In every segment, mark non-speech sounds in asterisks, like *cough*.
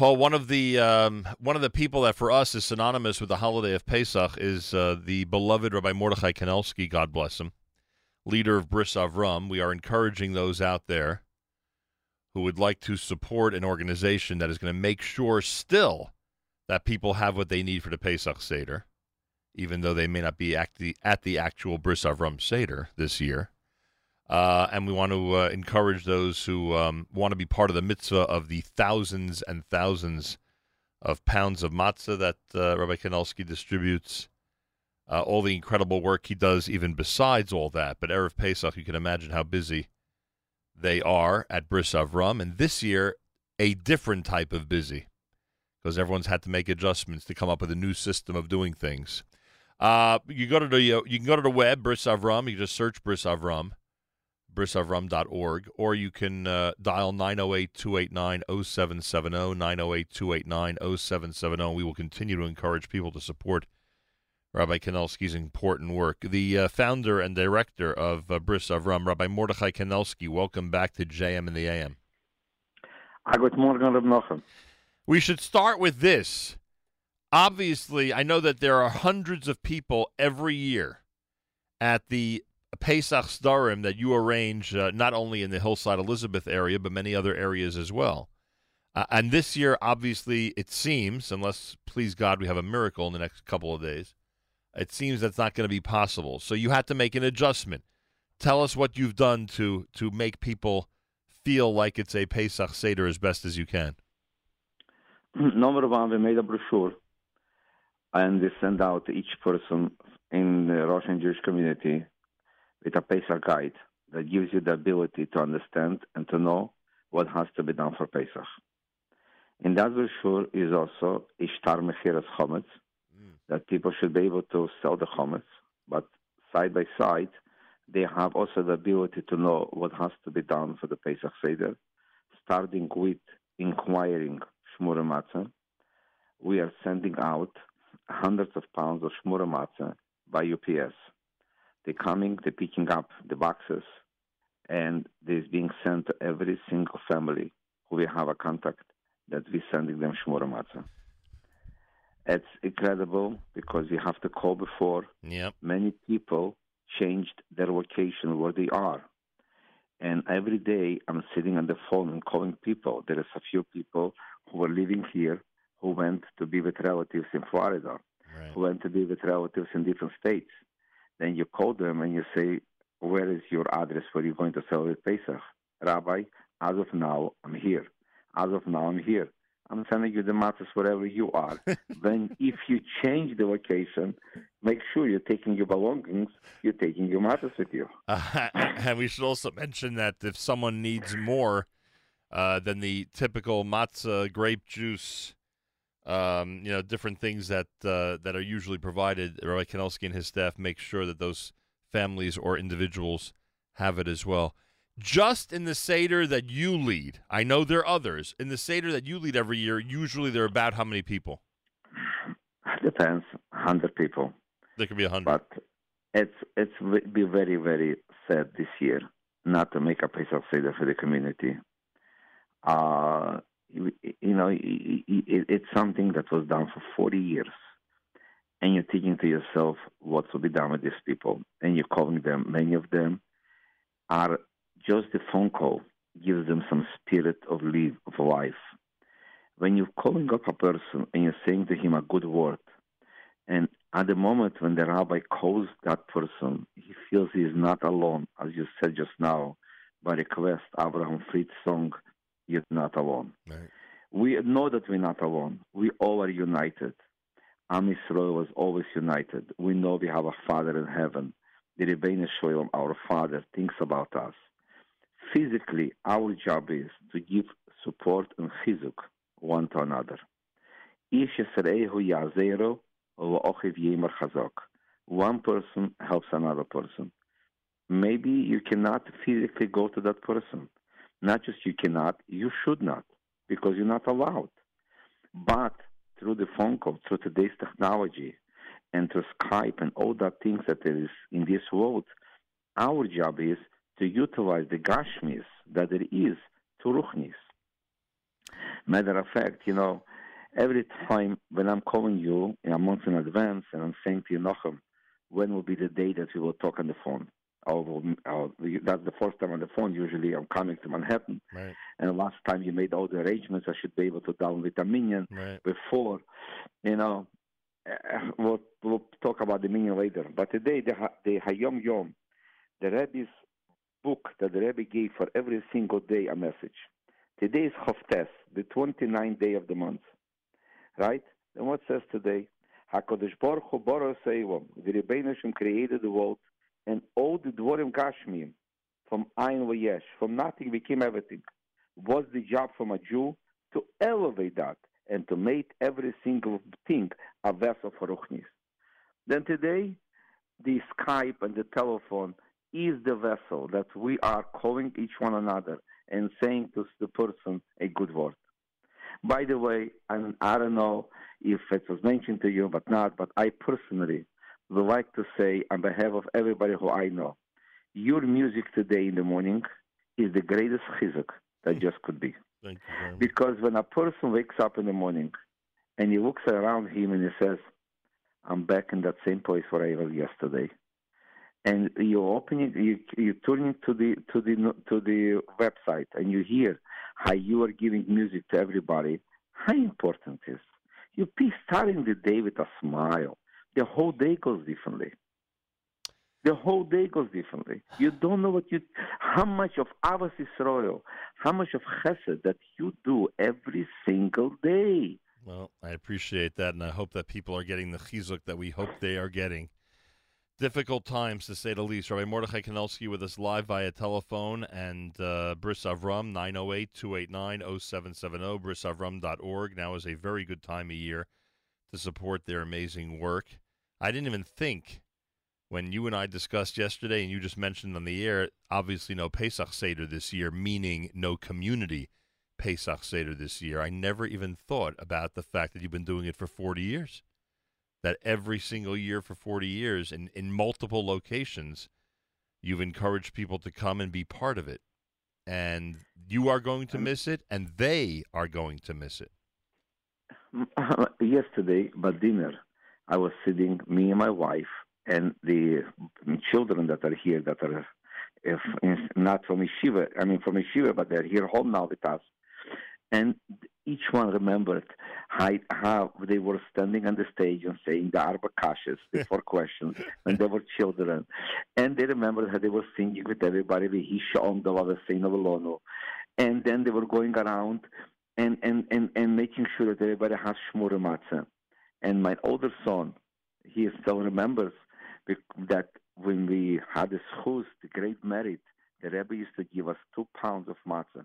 Well, one of the um, one of the people that for us is synonymous with the holiday of Pesach is uh, the beloved Rabbi Mordechai Kanelsky, God bless him, leader of Bris Avram. We are encouraging those out there who would like to support an organization that is going to make sure still that people have what they need for the Pesach Seder, even though they may not be at the, at the actual Bris Avram Seder this year. Uh, and we want to uh, encourage those who um, want to be part of the mitzvah of the thousands and thousands of pounds of matzah that uh, Rabbi Kanelsky distributes. Uh, all the incredible work he does, even besides all that. But Erev Pesach, you can imagine how busy they are at Bris Avram. And this year, a different type of busy because everyone's had to make adjustments to come up with a new system of doing things. Uh, you go to the you can go to the web Bris Avram. You just search Bris Avram brisavram.org, or you can uh, dial 908 289 0770, 908 289 0770. We will continue to encourage people to support Rabbi Kanelsky's important work. The uh, founder and director of uh, Bris Avram, Rabbi Mordechai Kanelsky, welcome back to JM in the AM. Ah, good morning, Reb Nochem. We should start with this. Obviously, I know that there are hundreds of people every year at the Pesach Sdarim that you arrange uh, not only in the Hillside Elizabeth area, but many other areas as well. Uh, and this year, obviously, it seems, unless, please God, we have a miracle in the next couple of days, it seems that's not going to be possible. So you had to make an adjustment. Tell us what you've done to, to make people feel like it's a Pesach Seder as best as you can. *clears throat* Number one, we made a brochure and we send out to each person in the Russian Jewish community with a Pesach guide that gives you the ability to understand and to know what has to be done for Pesach. In that brochure is also Ishtar Mechiras Chometz, mm. that people should be able to sell the Chometz, but side by side, they have also the ability to know what has to be done for the Pesach Seder, starting with inquiring Shmura Matzah. We are sending out hundreds of pounds of Shmura Matzah by UPS. They're coming, they're picking up the boxes, and this being sent to every single family who we have a contact that we're sending them Shmura Matzah. It's incredible because you have to call before. Yep. Many people changed their location where they are. And every day I'm sitting on the phone and calling people. There is a few people who are living here who went to be with relatives in Florida, right. who went to be with relatives in different states. Then you call them and you say, Where is your address where you're going to celebrate Pesach? Rabbi, as of now, I'm here. As of now, I'm here. I'm sending you the matzahs wherever you are. *laughs* then, if you change the location, make sure you're taking your belongings, you're taking your matzahs with you. Uh, *laughs* and we should also mention that if someone needs more uh, than the typical matzah, grape juice, um, you know, different things that uh, that are usually provided. Rabbi Kanelsky and his staff make sure that those families or individuals have it as well. Just in the Seder that you lead, I know there are others. In the Seder that you lead every year, usually there are about how many people? Depends. Hundred people. There could be a hundred. But it's it's be very very sad this year not to make a Pesach Seder for the community. Uh, you, know, it's something that was done for 40 years. And you're thinking to yourself, what will be done with these people? And you're calling them. Many of them are just a phone call gives them some spirit of live of life. When you're calling up a person and you're saying to him a good word, and at the moment when the rabbi calls that person, he feels he is not alone, as you said just now, by request Abraham Fried's song, You're Not Alone. Right. We know that we're not alone. We all are united. Am Israel was always united. We know we have a Father in heaven. The Rebbeinu Shalom, our Father, thinks about us. Physically, our job is to give support and chizuk one to another. One person helps another person. Maybe you cannot physically go to that person. Not just you cannot, you should not because you're not allowed. But through the phone call, through today's technology, and through Skype and all the things that there is in this world, our job is to utilize the gashmis that there is to ruchnis. Matter of fact, you know, every time when I'm calling you a month in advance and I'm saying to you, Nochem, when will be the day that we will talk on the phone? Or, or, that's the first time on the phone. Usually I'm coming to Manhattan. Right. And last time you made all the arrangements, I should be able to download the minyan Right. before. You know, uh, we'll, we'll talk about the minyan later. But today, the, the Hayom Yom, the Rebbe's book that the Rebbe gave for every single day a message. Today is Hoftes, the 29th day of the month. Right? And what says today? HaKadosh Baruch Hu Seivom, the Rebbeinu created the world, and all the Dvorim Gashmim, from Ein Vayesh, from nothing became everything. Was the job from a Jew to elevate that and to make every single thing a vessel for Ruchnis. Then today, the Skype and the telephone is the vessel that we are calling each one another and saying to the person a good word. By the way, I don't know if it was mentioned to you, but not, but I personally would like to say on behalf of everybody who I know, your music today in the morning is the greatest chizuk that just could be. Thank you very much. Because when a person wakes up in the morning and he looks around him and he says, I'm back in that same place where I was yesterday. And you open it, you you turn it to the to the to the website, and you hear how you are giving music to everybody. How important is you be starting the day with a smile. The whole day goes differently. The whole day goes differently. You don't know what you, how much of Ahavas Yisrael, how much of Chesed that you do every single day. Well, I appreciate that, and I hope that people are getting the chizuk that we hope they are getting. Difficult times, to say the least. Rabbi Mordechai Kanelsky with us live via telephone, and uh, Bris Avram, 908-289-0770, brisavram.org. Now is a very good time of year to support their amazing work. I didn't even think when you and I discussed yesterday, and you just mentioned on the air, obviously no Pesach Seder this year, meaning no community Pesach Seder this year. I never even thought about the fact that you've been doing it for 40 years. That every single year for 40 years, in, in multiple locations, you've encouraged people to come and be part of it. And you are going to miss it, and they are going to miss it. *laughs* Yesterday, but dinner, I was sitting, me and my wife, and the children that are here that are if, not from yeshiva, I mean from yeshiva, but they're here home now with us. And each one remembered how, how they were standing on the stage and saying the Arba Kashas, the *laughs* four questions, when they were children. And they remembered how they were singing with everybody, Vihisha Om Dava Veseinu And then they were going around and, and, and, and making sure that everybody has Shmura Matzah. And my older son, he still remembers that when we had the zchus, the great merit, the Rebbe used to give us two pounds of matzah.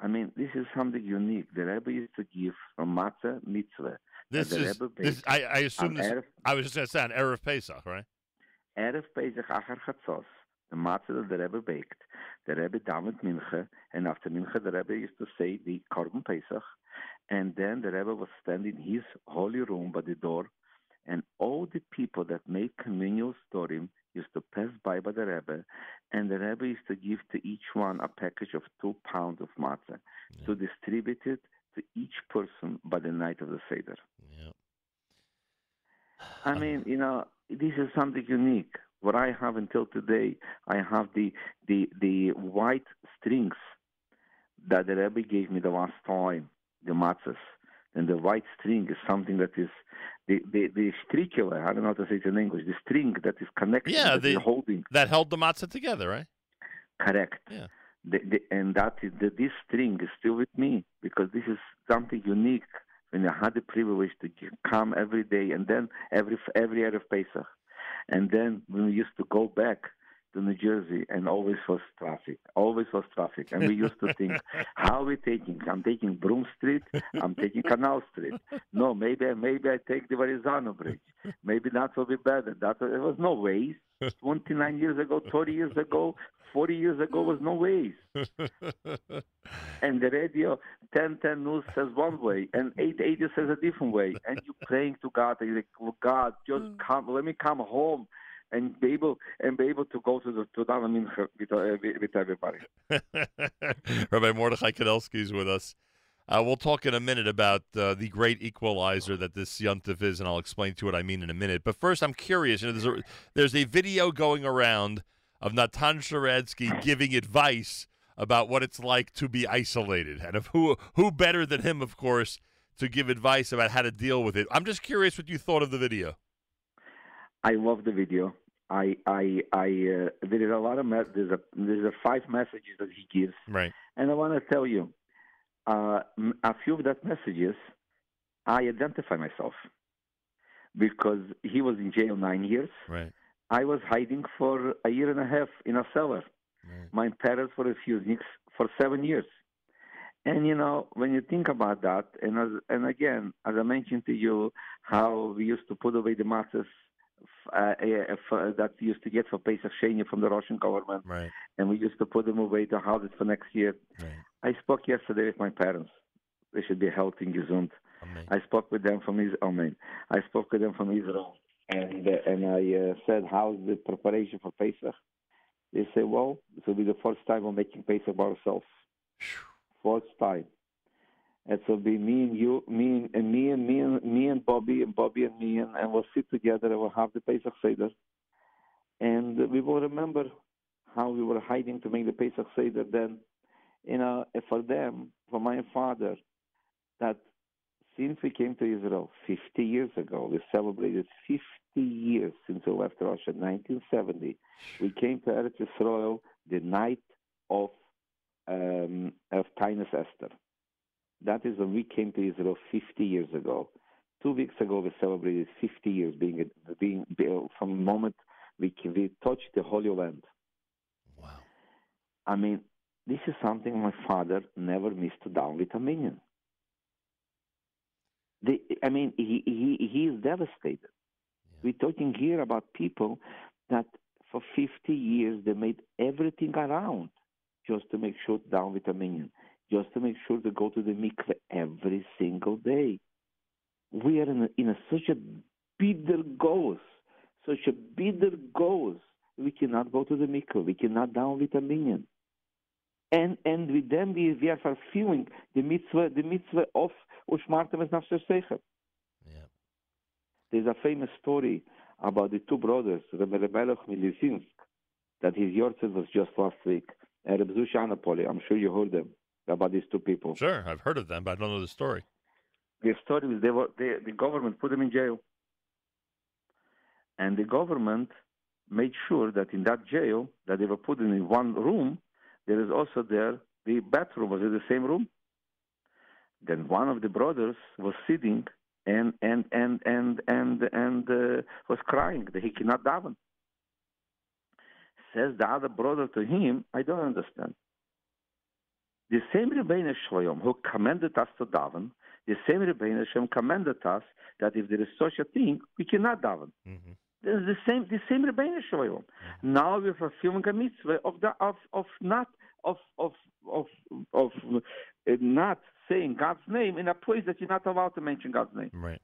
I mean, this is something unique. The Rebbe used to give from matzah mitzvah. This the is, this, I, I assume this, Erev, I was just going to say on Erev Pesach, right? Erev Pesach Achar Chatzos, the matzah that the Rebbe baked, the Rebbe davened mincha, and after mincha the Rebbe used to say the Korban Pesach, and then the Rebbe was standing in his holy room by the door, and all the people that made communal storim used to pass by by the Rebbe, and the Rebbe used to give to each one a package of two pounds of matzah to distribute it to each person by the night of the Seder. Yeah. I mean, you know, this is something unique. What I have until today, I have the the the white strings that the Rebbe gave me the last time, the matzahs. And the white string is something that is the the the strikele, I don't know how to say it in English. The string that is connected, Yeah, that the- holding. That held the matzah together, right? Correct. Yeah. The, the, and that is the, this string is still with me because this is something unique. When I had the privilege to come every day, and then every every year of Pesach, and then we used to go back to New Jersey, and always was traffic, always was traffic, and we used to think, *laughs* how are we taking? I'm taking Broome Street, I'm taking Canal Street. No, maybe maybe I take the Verrazano Bridge. Maybe that will be better. That there was no ways. 29 years ago, 30 years ago, 40 years ago was no ways. *laughs* And the radio 1010 News says one way, and 880 says a different way. And you're praying to God, and you're like, oh, God, just mm. come, let me come home. And be able and be able to go to the to Daven Mincha with, uh, with everybody. *laughs* Rabbi Mordechai Kanelsky is with us. Uh, we'll talk in a minute about uh, the great equalizer that this yontif is, and I'll explain to you what I mean in a minute. But first, I'm curious. You know, there's a, there's a video going around of Natan Sharansky giving advice about what it's like to be isolated, and of who who better than him, of course, to give advice about how to deal with it. I'm just curious what you thought of the video. I love the video. I, I, I. Uh, there is a lot of me- there's a there's a five messages that he gives, Right. and I want to tell you, uh, a few of that messages, I identify myself because he was in jail nine years. Right. I was hiding for a year and a half in a cellar. Right. My parents were refusing for seven years. And you know, when you think about that, and as, and again, as I mentioned to you, how we used to put away the matzahs uh, uh, for, that we used to get for Pesach Sheni from the Russian government, Right. and we used to put them away to house it for next year. Right. I spoke yesterday with my parents. They should be healthy and gesund. Amen. I spoke with them from Israel. Amen. I spoke with them from Israel, and uh, and I uh, said, "How's the preparation for Pesach?" They said, "Well, this will be the first time we're making Pesach by ourselves. First time. It will be me and you, me and, and me and me and me and Bobby and Bobby and me, and, and we'll sit together and we'll have the Pesach Seder, and we will remember how we were hiding to make the Pesach Seder. Then, you know, for them, for my father, that since we came to Israel 50 years ago, we celebrated 50 years since we left Russia, 1970. We came to Eretz Israel the night of um, of Taanis Esther. That is when we came to Israel 50 years ago. Two weeks ago, we celebrated 50 years being being from the moment we we touched the Holy Land. Wow. I mean, this is something my father never missed daven with a minyan. The, I mean, he, he, he is devastated. We're talking here about people that for 50 years they made everything around just to make sure daven with a minyan, just to make sure to go to the mikveh every single day. We are in, a, in a, such a bitter goals, such a bitter goals. We cannot go to the mikveh. We cannot daven with a minyan. And and with them we, we are fulfilling the mitzvah the mitzvah of Ushmartem es nafsher secher. Yeah. There's a famous story about the two brothers, Rebbe Rebelech Milizinsk, that his yahrzeit was just last week. And Reb Zusha Anapoli, I'm sure you heard them about these two people. Sure, I've heard of them, but I don't know the story. The story is they were they, the government put them in jail, and the government made sure that in that jail that they were put in one room, there is also there the bathroom was in the same room. Then one of the brothers was sitting and and and and and and uh, was crying that he cannot daven. Says the other brother to him, I don't understand. The same Rebbeinu Shloim who commanded us to daven, the same Rebbeinu Shem commanded us that if there is such a thing, we cannot daven. Mm-hmm. There's the same the same Rebbeinu Shloim. Now we're fulfilling a mitzvah of the of of not of of of of uh, not saying God's name in a place that you're not allowed to mention God's name. Right.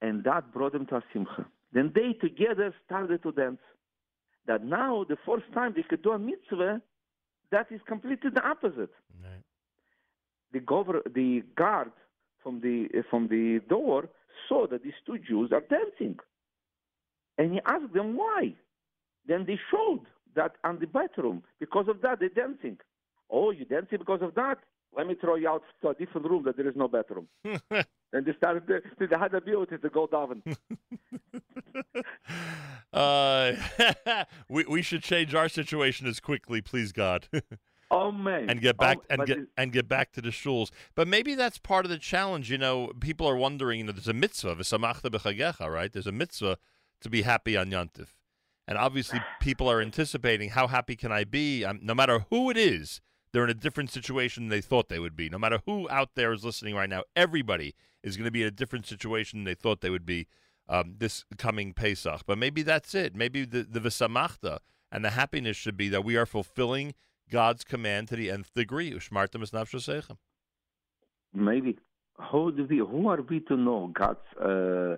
And that brought them to a simcha. Then they together started to dance. That now the first time they could do a mitzvah, that is completely the opposite. Right. The the guard from the uh, from the door saw that these two Jews are dancing, and he asked them why. Then they showed that on the bathroom because of that they're dancing. Oh, you dancing because of that? Let me throw you out to a different room that there is no bathroom. *laughs* and they started to, they had the ability to go down. *laughs* uh, *laughs* we we should change our situation as quickly, please God, *laughs* oh man! and get back Oh, and get and get back to the shuls. But maybe that's part of the challenge. You know, people are wondering. You know, there's a mitzvah, v'samachta b'chagecha, right? There's a mitzvah to be happy on Yontif, and obviously people are anticipating how happy can I be? Um, no matter who it is, they're in a different situation than they thought they would be. No matter who out there is listening right now, everybody is going to be in a different situation than they thought they would be um, this coming Pesach. But maybe that's it. Maybe the, the V'samachta and the happiness should be that we are fulfilling God's command to the nth degree. Ushmartem es nafshosechem. maybe who do we? Who are we to know God's uh,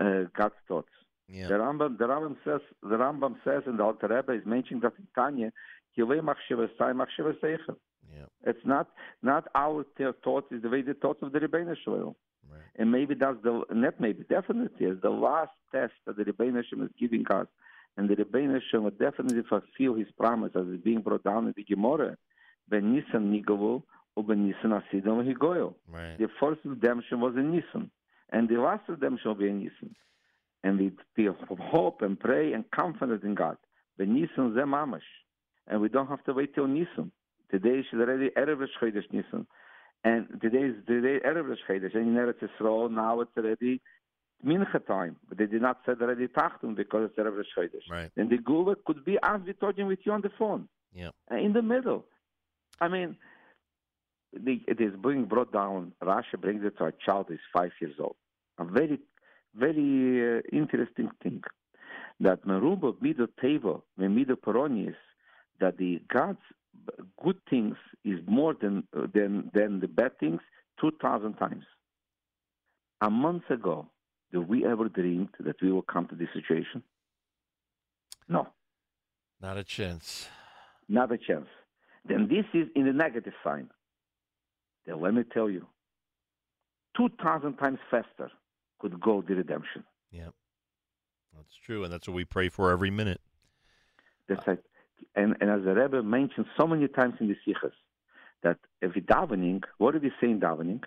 uh, God's thoughts? Yeah. The Rambam, the Rambam says, the Rambam says, and the Alter Rebbe is mentioning that in Tanya, Kilei machsheva sai machsheva seichel. Yeah. It's not not our thoughts; it's the way the thoughts of the Ribbono Shel Olam. Right. And maybe that's the not maybe definitely is the last test that the Ribbono Shel Olam is giving us, and the Rebbeinu Shalom will definitely fulfill his promise as it's being brought down in the Gemara. Ben Nisan nigavu uben Nisan asidam higoyo. The first redemption was in Nisan, and the last redemption will be in Nisan. And we, we hope and pray and confident in God. Ben Nisan ze mamash, and we don't have to wait till Nisan. Today is already Erev Chodesh Nisan, and today is today Erev Rosh Chodesh, and in Eretz Yisrael now it's already Mincha time, but they did not say already Tachtum because it's Erev Rosh Chodesh. Right. And the Geula could be as we're talking with you on the phone, Yeah. uh, in the middle. I mean, the, it is being brought down. Russia brings it to a child who is five years old. A very, very uh, interesting thing that Meruba Mido Teva, Mido Peronis, that the God's good things is more than than than the bad things two thousand times. A month ago, did we ever dream that we will come to this situation? No, Not a chance. not a chance. Then this is in the negative sign. Then let me tell you, two thousand times faster could go the redemption. Yeah. That's true, and that's what we pray for every minute. That's right. And, and as the Rebbe mentioned so many times in the sichos, that if we davening, what do we say in davening?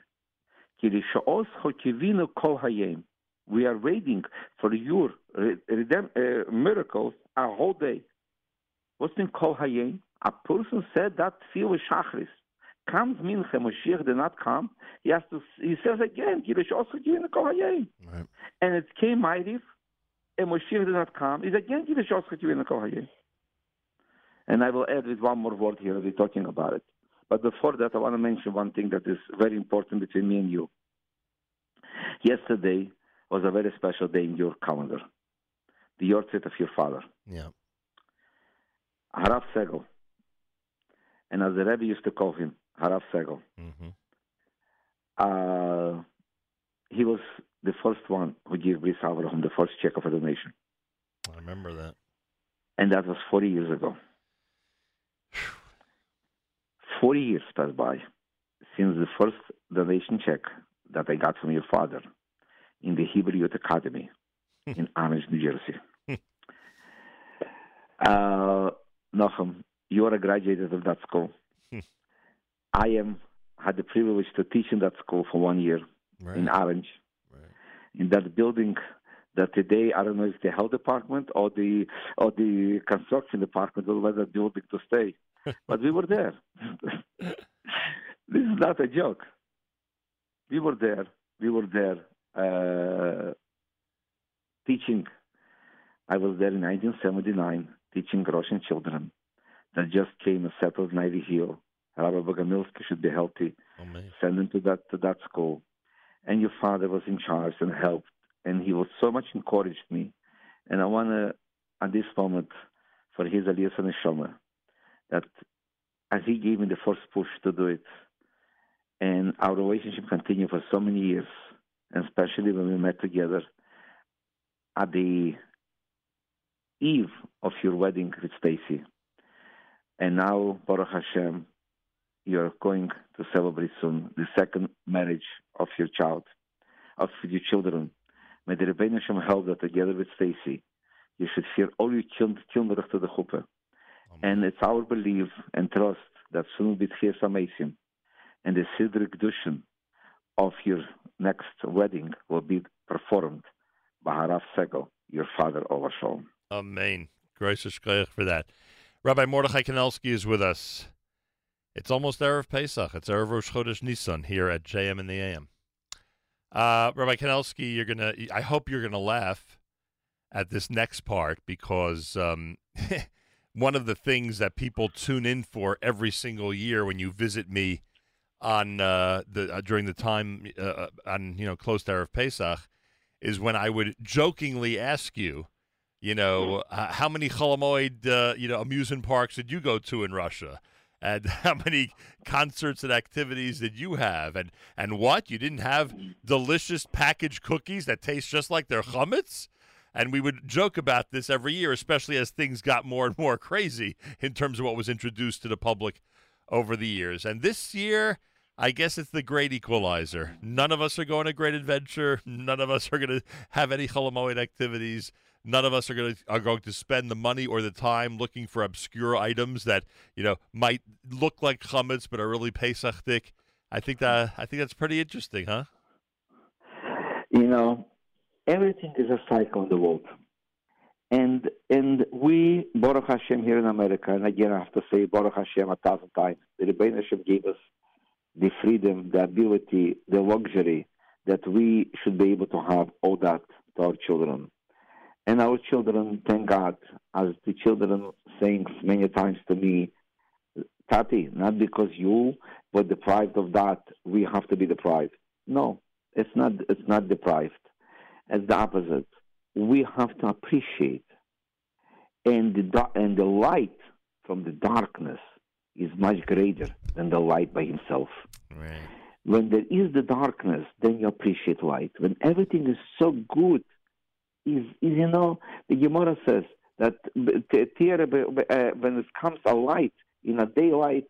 "Kirishaos chokivinu kol hayem." We are waiting for your uh, miracles a whole day. What's in kol hayem? A person said that feel with shachris. Comes mincha, Moshiach did not come. He has to. He says again, "Kirishaos chokivinu kol hayem." Right. and it came Ma'ariv, and Moshiach did not come, is again give a shot to in the Kohayim. And I will add with one more word here, we're talking about it. But before that, I want to mention one thing that is very important between me and you. Yesterday was a very special day in your calendar, the yahrzeit of your father, Yeah. Harav Segal. And as the Rebbe used to call him, Harav Segal. hmm Uh, he was the first one who gave Bris Avraham the first check of a donation. I remember that. And that was 40 years ago. 40 years passed by since the first donation check that I got from your father in the Hebrew Youth Academy *laughs* in Orange, New Jersey. *laughs* uh, Nochem, you are a graduate of that school. *laughs* I am had the privilege to teach in that school for one year Right. in Orange right. in that building that today I don't know if the health department or the or the construction department will let that building to stay. *laughs* but we were there. this is not a joke. We were there. We were there uh, teaching. I was there in 1979 teaching Russian children that just came and settled in Ivy Hill. Rabbi Bogomilsky should be healthy Amazing. send him to that to that school. And your father was in charge and helped, and he was so much encouraged me. And I want to, at this moment, for his Aliyah Neshama, that as he gave me the first push to do it, and our relationship continued for so many years, and especially when we met together at the eve of your wedding with Stacy. And now, Baruch Hashem, you're going to celebrate soon the second marriage of your child, of your children. May the Rebbeinu Hashem help that together with Stacy, you should fear all your children to the chuppah. And it's our belief and trust that soon will be Tchias Amesim, and the Sidr Kedushin of your next wedding will be performed by Harav Segal, your father, over Shalom. Amen. Shkoyach for that. Rabbi Mordechai Kanelsky is with us. It's almost Erev Pesach. It's Erev Rosh Chodesh Nissan here at JM in the AM. Uh, Rabbi Kanelsky, you're gonna. I hope you're gonna laugh at this next part because um, *laughs* one of the things that people tune in for every single year when you visit me on uh, the uh, during the time uh, on you know close to of Pesach is when I would jokingly ask you you know, uh, how many Cholamoid, uh, you know, amusement parks did you go to in Russia? And *laughs* how many concerts and activities did you have? And and what? You didn't have delicious packaged cookies that taste just like their chametz? And we would joke about this every year, especially as things got more and more crazy in terms of what was introduced to the public over the years. And this year, I guess it's the great equalizer. None of us are going to Great Adventure. None of us are going to have any Cholamoid activities. None of us are going to are going to spend the money or the time looking for obscure items that you know might look like chametz but are really Pesachdik. I think that I think that's pretty interesting, huh? You know, everything is a cycle in the world, and and we Baruch Hashem here in America, and again I have to say Baruch Hashem a thousand times. The Rebbeinu Hashem gave us the freedom, the ability, the luxury that we should be able to have all that to our children. And our children, thank God, as the children saying many times to me, Tati, not because you were deprived of that, we have to be deprived. No, it's not. It's not deprived. It's the opposite. We have to appreciate, and the and the light from the darkness is much greater than the light by himself. Right. When there is the darkness, then you appreciate light. When everything is so good, is, is you know, the Gemara says that uh, when it comes a light in a daylight,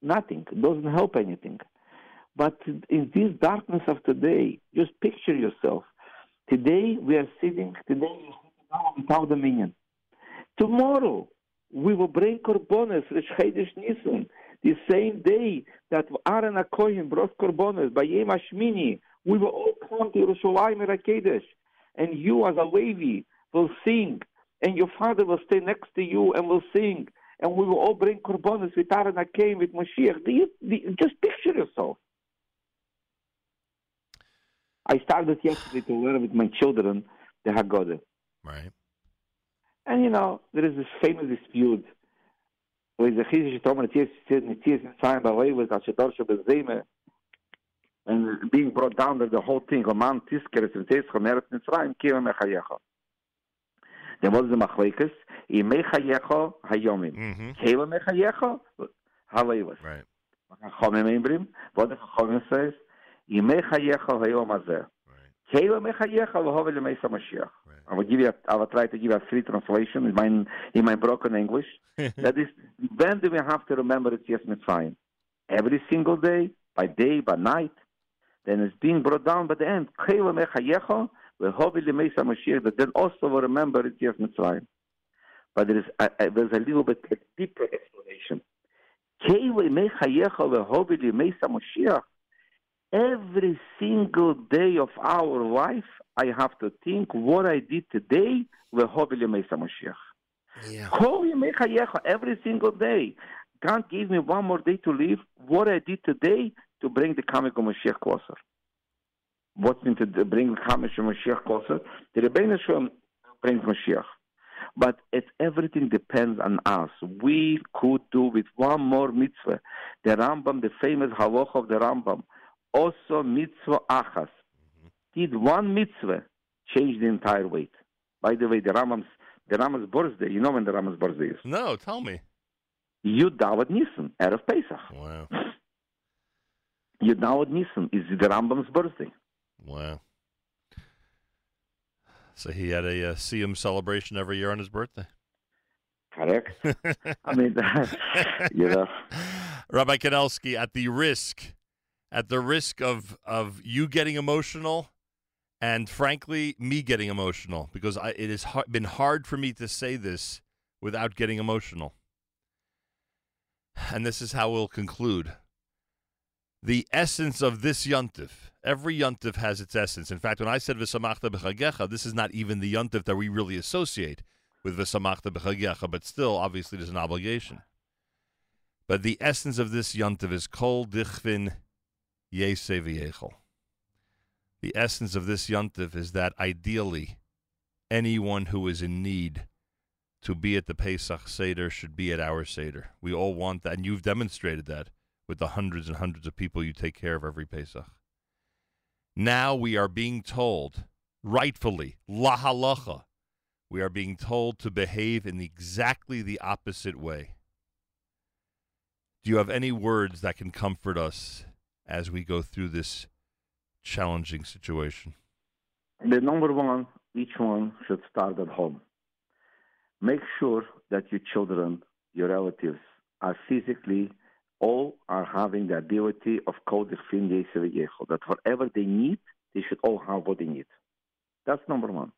nothing doesn't help anything. But in this darkness of today, just picture yourself. Today we are sitting. Today we are without dominion. Tomorrow we will bring korbanos Chedesh Nisan, the same day that Aaron Akoyim brought korbanos by Yom Hashmini. We will all come to Yerushalayim Rakedesh, and you as a Levi will sing, and your father will stay next to you and will sing, and we will all bring korbanos with Aaron Akoyim with Mashiach. Do you, do you, just picture yourself. I started yesterday to learn with my children the Haggadah. Right. And you know, there is this famous dispute with the Chizis Tomer Nitzias Mitzrayim Balevis Al Shetor Shebezeme and being brought down to the whole thing, Oman Tiskeres Nitzias Chomeret Mitzrayim Kira Mechayecha. There was the Machlekes, Imei Chayecha Hayomim. Mm-hmm. Kira Mechayecha Halevis. Right. Chachomim Imbrim, what the Chachomim says, Imei Chayecha Hayom Azeh. Kira Mechayecha Lehovel Lemeisa Mashiach. I will give you. A, I will try to give a free translation in my in my broken English. *laughs* that is, when do we have to remember it's yes Mitzrayim? Every single day, by day, by night. Then it's being brought down by the end. But then also will remember it's yes Mitzrayim. But there is a, a, there's a little bit a deeper explanation. Every single day of our life, I have to think what I did today. Yeah. Every single day. God gave me one more day to live. What I did today to bring the of Mashiach closer. What's mean to bring the of Mashiach closer? The Ribbono Shel Olam brings Mashiach. But it, everything depends on us. We could do with one more mitzvah. The Rambam, the famous halacha of the Rambam, also mitzvah achas mm-hmm. did one mitzvah change the entire weight. By the way, the Rambam's the Rambam's birthday. You know when the Rambam's birthday is? No, tell me. Yud Daled Nisan, Erev Pesach. Wow. *laughs* Yud Daled Nisan is the Rambam's birthday. Wow. So he had a uh, Siyum celebration every year on his birthday. Correct. *laughs* I mean, *laughs* you know. Rabbi Kanelsky, at the risk, at the risk of of you getting emotional and frankly, me getting emotional because I, it has ha- been hard for me to say this without getting emotional. And this is how we'll conclude. The essence of this yontif, every yontif has its essence. In fact, when I said v'samachta b'chagecha, this is not even the yontif that we really associate with v'samachta b'chagecha, but still, obviously, there's an obligation. But the essence of this yontif is kol dichvin yeseh v'yechol. The essence of this yontif is that ideally, anyone who is in need to be at the Pesach Seder should be at our Seder. We all want that, and you've demonstrated that with the hundreds and hundreds of people you take care of every Pesach. Now we are being told, rightfully, la halacha, we are being told to behave in exactly the opposite way. Do you have any words that can comfort us as we go through this challenging situation? The number one each one should start at home. Make sure that your children, your relatives, are physically all are having the ability of coding that whatever they need, they should all have what they need. That's number one.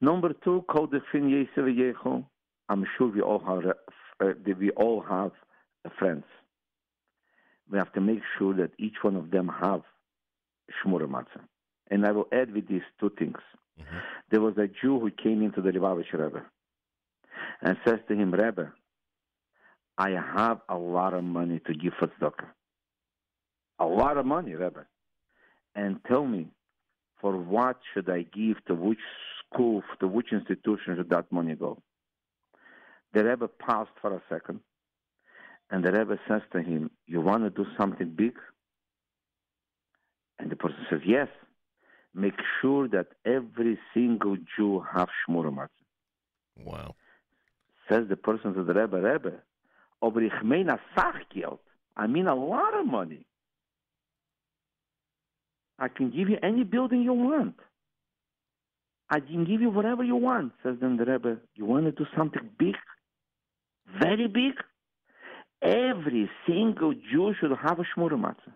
Number two, coding I'm sure we all have uh, we all have friends. We have to make sure that each one of them have shmura matzah. And I will add with these two things. Mm-hmm. There was a Jew who came into the Lubavitch Rebbe and says to him, Rebbe, I have a lot of money to give for tzedakah. A lot of money, Rebbe. And tell me, for what should I give to which school, to which institution should that money go? The Rebbe paused for a second, and the Rebbe says to him, You want to do something big? And the person says, Yes. Make sure that every single Jew have Shmura Matzah. Wow. Says the person to the Rebbe, Rebbe, aber ich meine Sachgeld. I mean a lot of money. I can give you any building you want. I can give you whatever you want, says then the Rebbe. You want to do something big? Very big? Every single Jew should have a Shmura Matzah.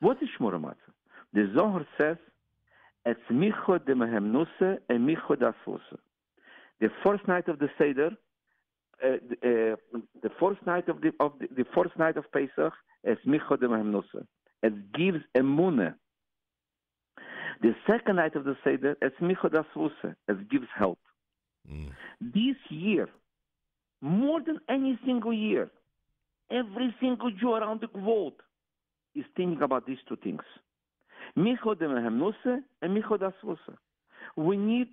What is Shmura Matzah? The Zohar says, it's Micho de Mehemnuse and Micho de Asfusa. The first night of the Seder, uh, uh, the fourth night of the, of the, the first night of Pesach is Micho de Mehemnuse. It gives emune. The second night of the Seder is Micho de Asfusa. It gives help. Mm. This year, more than any single year, every single Jew around the world is thinking about these two things. Micho de Mehemnuse and Micho de Asfusa. We need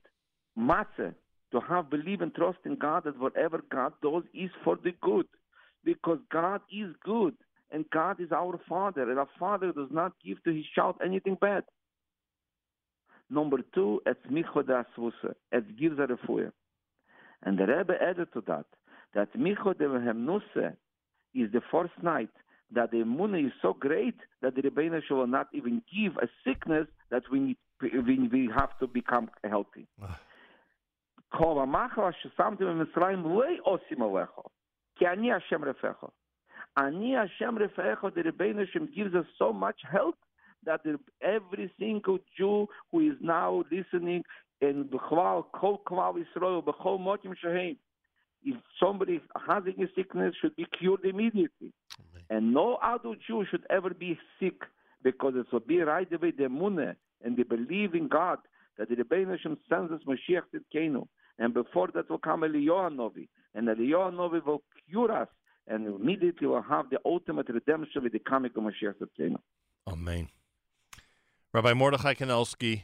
matzah to have believe and trust in God that whatever God does is for the good. Because God is good and God is our Father, and our Father does not give to his child anything bad. Number two, it's Micho de Asfusa. It gives a refuah. And the Rebbe added to that that Micho de is the first night that the immune is so great that the Rebbeinu will not even give a sickness that we need, we, we have to become healthy. Ah. כל המחל ששמתי במצרים לא עושים עליך, כי אני השם רפאך. אני השם רפאך, the Rebbeinu Shem gives us so much help that every single Jew who is now listening in Bechwal, Kol Klal Yisrael, Bechol Motim Shehem, if somebody having a sickness should be cured immediately. Amen. And no adult Jew should ever be sick because it will be right away the munah and the believe in God that the Rebbeinu Hashem sends us Mashiach Tzidkenu. And before that will come Eliyahu. And Eliyahu will cure us and immediately we'll have the ultimate redemption with the coming of Mashiach. Amen. Rabbi Mordechai Kanelsky,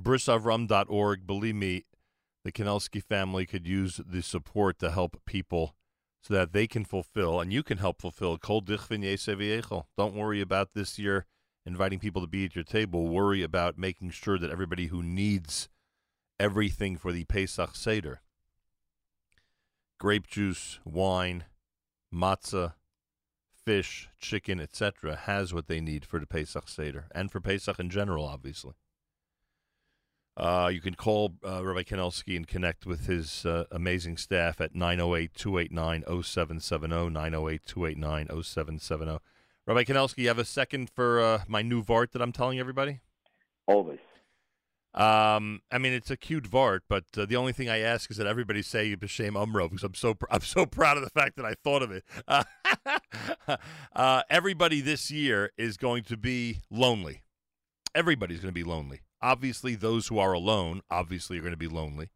brisavram.org. Believe me, the Kanelsky family could use the support to help people so that they can fulfill and you can help fulfill Kol Don't worry about this year inviting people to be at your table. Worry about making sure that everybody who needs everything for the Pesach Seder grape juice, wine, matzah, fish, chicken, etc., has what they need for the Pesach Seder and for Pesach in general, obviously. Uh, you can call uh, Rabbi Kanelsky and connect with his uh, amazing staff at 908 289 0770. 908 289 0770. Rabbi Kanelsky, you have a second for uh, my new Vart that I'm telling everybody? Always. Um, I mean, it's a cute Vart, but uh, the only thing I ask is that everybody say B'Shem Umro because I'm so pr- I'm so *laughs* proud of the fact that I thought of it. *laughs* Uh, everybody this year is going to be lonely. Everybody's going to be lonely. Obviously, those who are alone obviously are going to be lonely.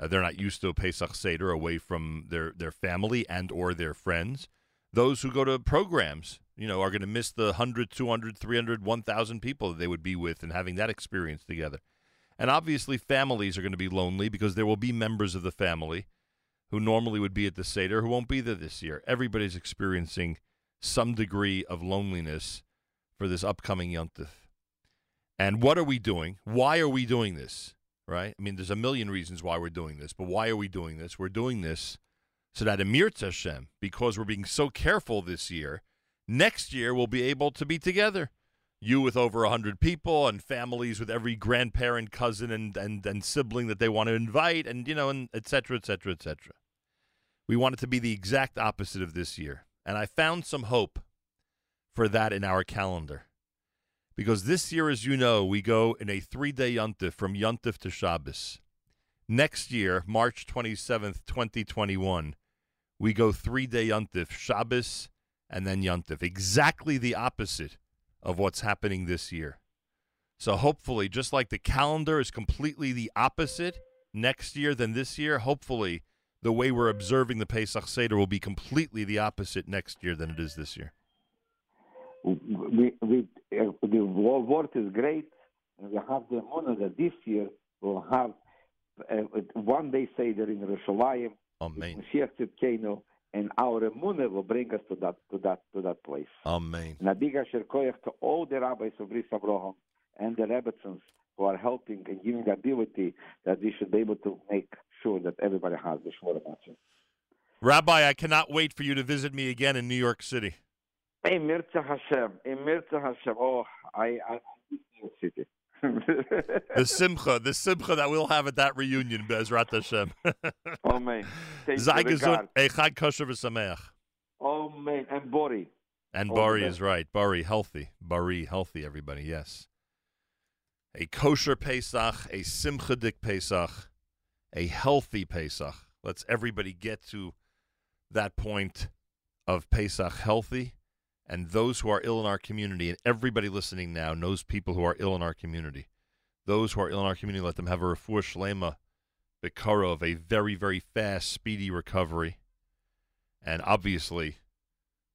Uh, they're not used to a Pesach Seder away from their, their family and or their friends. Those who go to programs, you know, are going to miss the 100, 200, 300, 1,000 people that they would be with and having that experience together. And obviously, families are going to be lonely because there will be members of the family who normally would be at the Seder who won't be there this year. Everybody's experiencing some degree of loneliness for this upcoming Yontif. And what are we doing? Why are we doing this? Right? I mean, there's a million reasons why we're doing this, but why are we doing this? We're doing this so that Emir Hashem, because we're being so careful this year, next year we'll be able to be together. You with over 100 people and families with every grandparent, cousin, and, and, and sibling that they want to invite, and, you know, and et cetera, et cetera, et cetera. We want it to be the exact opposite of this year. And I found some hope for that in our calendar. Because this year, as you know, we go in a three day Yontif from Yontif to Shabbos. Next year, March 27th, 2021, we go three day Yontif, Shabbos, and then Yontif. Exactly the opposite of what's happening this year. So hopefully, just like the calendar is completely the opposite next year than this year, hopefully the way we're observing the Pesach Seder will be completely the opposite next year than it is this year. We, we, uh, the word is great. And we have the honor that this year we'll have uh, one day Seder in Yerushalayim. Amen. Mashiach Tzidkenu, and our emunah will bring us to that to that to that place. Amen. And a big asher koyach to all the rabbis of Bris Abraham and the Rebbetzins who are helping and giving the ability that we should be able to make sure that everybody has the Shmura Matzah. Rabbi, I cannot wait for you to visit me again in New York City. Im Yirtzeh Hashem, in Mirza Hashem. Oh, I, I, I miss New York City. The simcha, the simcha that we'll have at that reunion, Bezrat Hashem. *laughs* oh man, thank you, Sei gesund, regard. A chag kosher v'sameach. Oh man, and Bori. And oh, All Bari is right. Bari, healthy. Bari, healthy, everybody, yes. A kosher Pesach, a simchadik Pesach, a healthy Pesach. Let's everybody get to that point of Pesach healthy. And those who are ill in our community, and everybody listening now knows people who are ill in our community. Those who are ill in our community, let them have a refuah shlema, of a very, very fast, speedy recovery. And obviously,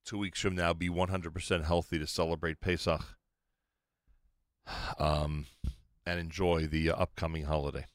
two weeks from now, be 100% healthy to celebrate Pesach um, and enjoy the uh, upcoming holiday.